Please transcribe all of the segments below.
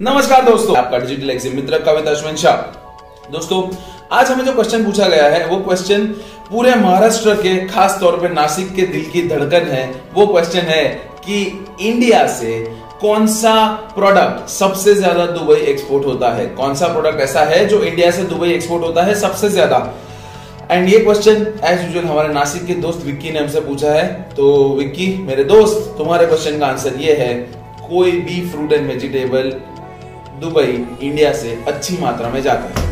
नमस्कार दोस्तों, आपका डिजिटल एग्जिम मित्र कवित अश्विन शाह। दोस्तों, आज हमें जो क्वेश्चन पूछा गया है, वो क्वेश्चन पूरे महाराष्ट्र के, खास तौर पे नासिक के दिल की धड़कन है। वो क्वेश्चन है कि इंडिया से कौन सा प्रोडक्ट सबसे ज़्यादा दुबई एक्सपोर्ट होता है? कौन सा प्रोडक्ट ऐसा है जो इंडिया से दुबई एक्सपोर्ट होता है सबसे ज़्यादा? एंड ये क्वेश्चन एज यूजुअल हमारे नासिक के दोस्त विक्की ने हमसे पूछा है। तो विक्की, मेरे दोस्त, तुम्हारे क्वेश्चन का आंसर ये है, कोई भी fruit and vegetable Dubai, India से अच्छी मात्रा में जाता है।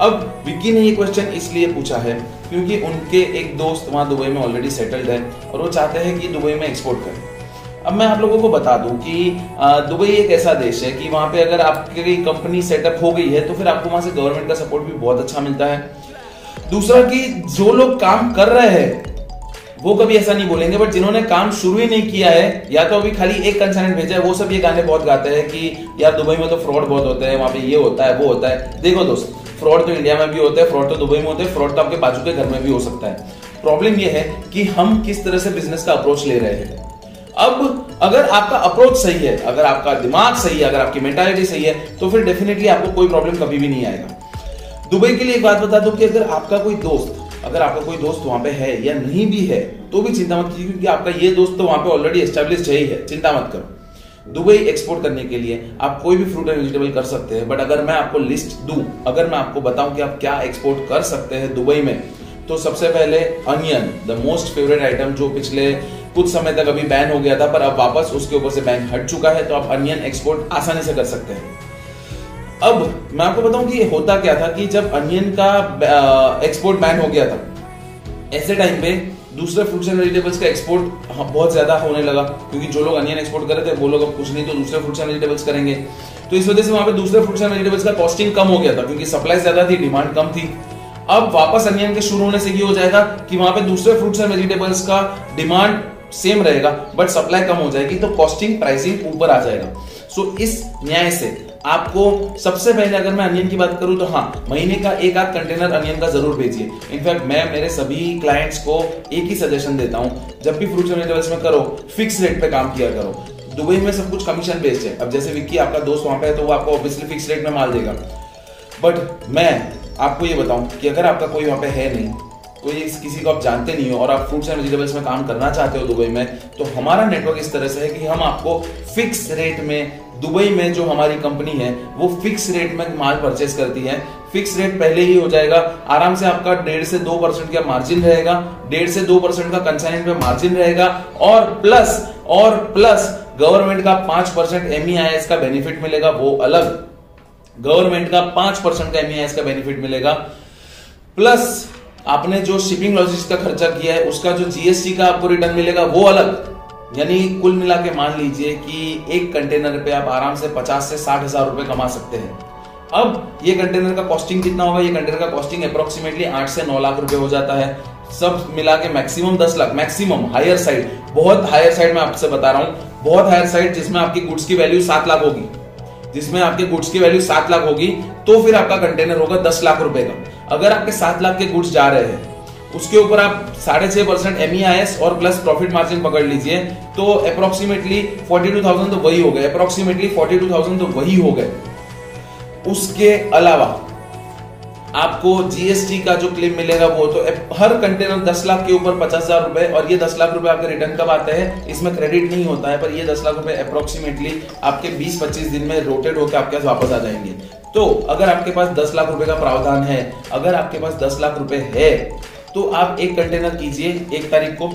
अब विक्की ने ये क्वेश्चन इसलिए पूछा है क्योंकि उनके एक दोस्त वहाँ दुबई में ऑलरेडी सेटल्ड है और वो चाहते हैं कि दुबई में एक्सपोर्ट करें। अब मैं आप लोगों को बता दूँ कि दुबई एक ऐसा देश है कि वहाँ पे अगर आपकी कंपनी सेटअप हो गई है तो फिर आपको वहाँ से गवर्नमेंट का सपोर्ट भी बहुत अच्छा मिलता है। दूसरा कि जो लोग काम कर रहे हैं वो कभी ऐसा नहीं बोलेंगे बट जिन्होंने काम शुरू ही नहीं किया है, या तो अभी खाली एक कंसर्नेंट भेजा है, वो सब ये गाने बहुत गाते हैं कि, यार, दुबई में तो फ्रॉड बहुत होते हैं, वहाँ पे ये होता है, वो होता है। देखो दोस्त फ्रॉड तो इंडिया में भी होता है फ्रॉड तो दुबई में होते हैं फ्रॉड तो आपके बाजू के घर में भी हो सकता है। प्रॉब्लम यह है कि हम किस तरह से बिज़नेस का अप्रोच ले रहे हैं। अब, अगर आपका अप्रोच सही है, अगर आपका दिमाग सही है, अगर आपकी मेंटालिटी सही है तो फिर डेफिनेटली आपको कोई प्रॉब्लम कभी भी नहीं आएगा। दुबई के लिए एक बात बता दो कि अगर आपका कोई दोस्त अगर आपका कोई दोस्त वहाँ पे है या नहीं भी है तो भी चिंता मत कीजिए, क्योंकि आपका ये दोस्त तो वहाँ पे ऑलरेडी एस्टेब्लिश है ही है। चिंता मत करो। दुबई एक्सपोर्ट करने के लिए आप कोई भी फ्रूट एंड वेजिटेबल कर सकते हैं बट अगर मैं आपको लिस्ट दूँ, अगर मैं आपको बताऊँ कि आप क्या एक्सपोर्ट कर सकते हैं दुबई में तो सबसे पहले onion the most favourite item जो पिछले कुछ समय तक अभी बैन हो गया था, पर अब वापस उसके ऊपर से बैन हट चुका है तो आप अनियन एक्सपोर्ट आसानी से कर सकते हैं। अब मैं आपको बताऊँ कि होता क्या था कि जब अनियन का एक्सपोर्ट बैन हो गया था ऐसे टाइम पे दूसरे फ्रूट्स एंड वेजिटेबल्स का एक्सपोर्ट बहुत ज़्यादा होने लगा क्योंकि जो लोग अनियन एक्सपोर्ट कर रहे थे वो लोग अब कुछ नहीं तो दूसरे फ्रूट्स एंड वेजिटेबल्स करेंगे। तो इस वजह से वहाँ पे दूसरे फ्रूट्स एंड वेजिटेबल्स का कॉस्टिंग कम हो गया था क्योंकि सप्लाई ज़्यादा थी डिमांड कम थी। अब वापस अनियन के शुरू होने से ये हो जाएगा कि वहाँ पे दूसरे फ्रूट्स एंड वेजिटेबल्स का डिमांड सेम रहेगा बट सप्लाई कम हो जाएगी तो कॉस्टिंग प्राइसिंग ऊपर आ जाएगा। सो so, इस न्याय से आपको सबसे पहले अगर मैं अनियन की बात करूँ तो हाँ महीने का एक आध कंटेनर अनियन का ज़रूर भेजिए। इनफैक्ट मैं मेरे सभी क्लाइंट्स को एक ही सजेशन देता हूँ। जब भी फ्रूट्स वेजिटेबल्स में करो फिक्स रेट पे काम किया करो। दुबई में सब कुछ कमीशन बेस्ड है। अब जैसे विक्की, आपका दोस्त वहाँ पे है तो वो आपको ऑब्वियसली फिक्स रेट में माल देगा। बट मैं आपको ये बताऊँ कि अगर आपका कोई वहाँ पे है नहीं कोई किसी को आप जानते नहीं हो और आप फ्रूट्स एंड वेजिटेबल्स में काम करना चाहते हो दुबई में तो हमारा नेटवर्क इस तरह से है कि हम आपको फिक्स रेट में दुबई में जो हमारी कंपनी है, वो फिक्स रेट में माल परचेस करती है। फिक्स रेट पहले ही हो जाएगा। आराम से आपका डेढ़ से दो परसेंट का मार्जिन रहेगा, डेढ़ से दो परसेंट का कंसाइनमेंट में मार्जिन रहेगा और प्लस और प्लस गवर्नमेंट का पाँच परसेंट एमईआईएस का बेनिफिट मिलेगा, वो अलग। गवर्नमेंट का पाँच परसेंट का एमईआईएस का बेनिफिट मिलेगा। प्लस आपने जो शिपिंग लॉजिस्टिक्स का खर्चा किया है, उसका जो जीएसटी का आपको रिटर्न मिलेगा, वो अलग। यानी कुल मिला के मान लीजिए कि एक कंटेनर पे आप आराम से 50 से साठ हज़ार रुपए कमा सकते हैं। अब ये कंटेनर का कॉस्टिंग कितना होगा? ये कंटेनर का कॉस्टिंग अप्रोक्सीमेटली आठ से नौ लाख रुपए हो जाता है। सब मिला के मैक्सिमम दस लाख मैक्सिमम हायर साइड बहुत हायर साइड में आपसे बता रहा हूँ। बहुत हायर साइड जिसमें आपकी गुड्स की वैल्यू सात लाख होगी। जिसमें आपके गुड्स की वैल्यू सात लाख होगी तो फिर आपका कंटेनर होगा दस लाख रुपए का। अगर आपके सात लाख के गुड्स जा रहे हैं, उसके ऊपर आप साढ़े छह परसेंट एमईआईएस और प्लस प्रॉफिट मार्जिन पकड़ लीजिए तो अप्रोक्सीमेटली फोर्टी टू थाउज़ेंड तो वही हो गए अप्रोक्सीमेटली फोर्टी टू थाउज़ेंड तो वही हो गए। उसके अलावा, आपको जीएसटी का जो क्लेम मिलेगा वो तो हर कंटेनर दस लाख के ऊपर पचास हज़ार रुपए, और ये दस लाख रुपए आपके रिटर्न कब आते हैं, इसमें क्रेडिट नहीं होता है, पर ये दस लाख रुपए अप्रोक्सीमेटली आपके बीस पच्चीस दिन में रोटेट होकर आपके पास वापस आ जाएँगे। तो अगर आपके पास दस लाख रुपए का प्रावधान है, अगर आपके पास दस लाख रुपए है तो आप एक कंटेनर कीजिए एक तारीख को।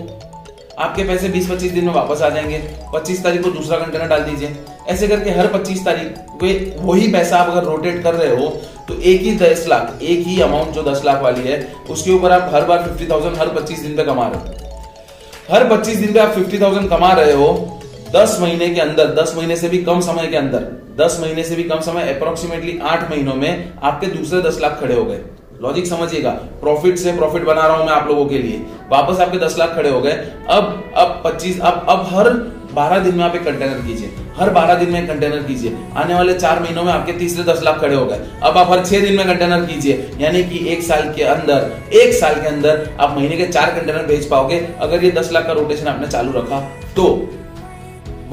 आपके पैसे 20-25 दिन में वापस आ जाएँगे। 25 तारीख को दूसरा कंटेनर डाल दीजिए। ऐसे करके हर 25 तारीख वे वही पैसा आप अगर रोटेट कर रहे हो तो एक ही दस लाख, एक ही अमाउंट जो दस लाख वाली है, उसके ऊपर आप हर बार फिफ्टी थाउज़ेंड हर पच्चीस दिन पे कमा रहे हो। हर पच्चीस दिन पे आप फिफ्टी थाउज़ेंड कमा रहे हो दस महीने के अंदर, दस महीने से भी कम समय के अंदर। दस महीने से भी कम समय अप्रोक्सीमेटली आठ महीनों में आपके दूसरे दस लाख खड़े हो गए। लॉजिक समझिएगा। प्रॉफिट से प्रॉफिट बना रहा हूँ मैं आप लोगों के लिए। वापस आपके दस लाख खड़े हो गए। अब अब पच्चीस, अब अब हर बारह दिन में आप एक कंटेनर कीजिए। हर बारह दिन में कंटेनर कीजिए। आने वाले चार महीनों में आपके तीसरे दस लाख खड़े हो गए। अब आप हर छह दिन में कंटेनर कीजिए। यानी कि एक साल के अंदर, एक साल के अंदर आप महीने के चार कंटेनर भेज पाओगे। अगर ये दस लाख का रोटेशन आपने चालू रखा तो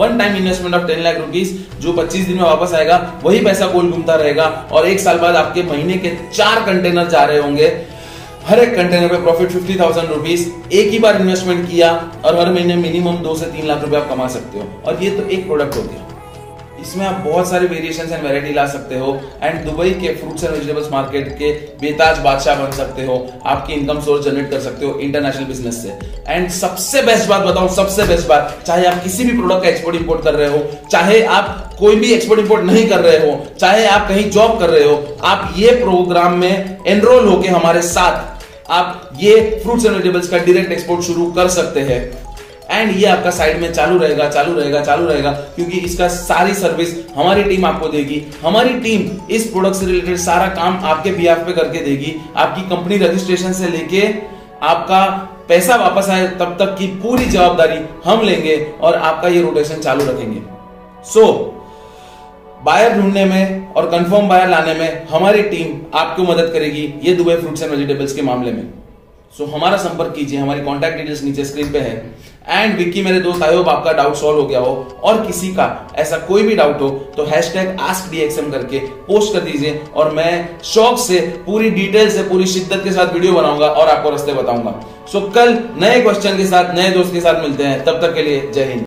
one time investment of ten lakh rupees जो 25 दिन में वापस आएगा, वही पैसा गोल घूमता रहेगा और एक साल बाद आपके महीने के चार कंटेनर जा रहे होंगे। हर एक कंटेनर पे प्रॉफिट फिफ्टी थाउज़ेंड रुपीज़ एक ही बार इन्वेस्टमेंट किया और हर महीने मिनिमम दो से तीन लाख रुपए आप कमा सकते हो। और ये तो एक प्रोडक्ट हो गया। इसमें आप बहुत सारे वेरिएशन एंड वेराइटी ला सकते हो एंड दुबई के फ्रूट्स एंड वेजिटेबल्स मार्केट के बेताज बादशाह बन सकते हो, आपकी इनकम सोर्स जनरेट कर सकते हो इंटरनेशनल बिज़नेस से। एंड सबसे बेस्ट बात बताऊँ, सबसे बेस्ट बात, चाहे आप किसी भी प्रोडक्ट का एक्सपोर्ट इंपोर्ट कर रहे हो, चाहे आप कोई भी एक्सपोर्ट इंपोर्ट नहीं कर रहे हो, चाहे आप कहीं जॉब कर रहे हो, आप ये प्रोग्राम में एनरोल होके हमारे साथ आप ये फ्रूट्स एंड वेजिटेबल्स का डायरेक्ट एक्सपोर्ट शुरू कर सकते हैं। एंड ये आपका साइड में चालू रहेगा चालू रहेगा चालू रहेगा क्योंकि इसका सारी सर्विस हमारी टीम आपको देगी। हमारी टीम इस प्रोडक्ट से रिलेटेड सारा काम आपके बिहाफ पे करके देगी। आपकी कंपनी रजिस्ट्रेशन से लेके आपका पैसा वापस आए तब तक की पूरी जवाबदारी हम लेंगे और आपका ये रोटेशन चालू रखेंगे। सो so, बायर ढूँढने में और कंफर्म बायर लाने में हमारी टीम आपको मदद करेगी ये दुबई फ्रूट्स एंड वेजिटेबल्स के मामले में। सो so, हमारा संपर्क कीजिए हमारी कॉन्टैक्ट डिटेल्स नीचे स्क्रीन पे है। एंड विक्की मेरे दोस्त आई आपका डाउट सॉल्व हो गया हो। और किसी का ऐसा कोई भी डाउट हो तो हैश टैग आस्क डीएक्सएम करके पोस्ट कर दीजिए और मैं शौक से पूरी डिटेल से, पूरी शिद्दत के साथ वीडियो बनाऊँगा और आपको रस्ते बताऊँगा। सो कल नए क्वेश्चन के साथ, नए दोस्त के साथ मिलते हैं। तब तक के लिए जय हिंद।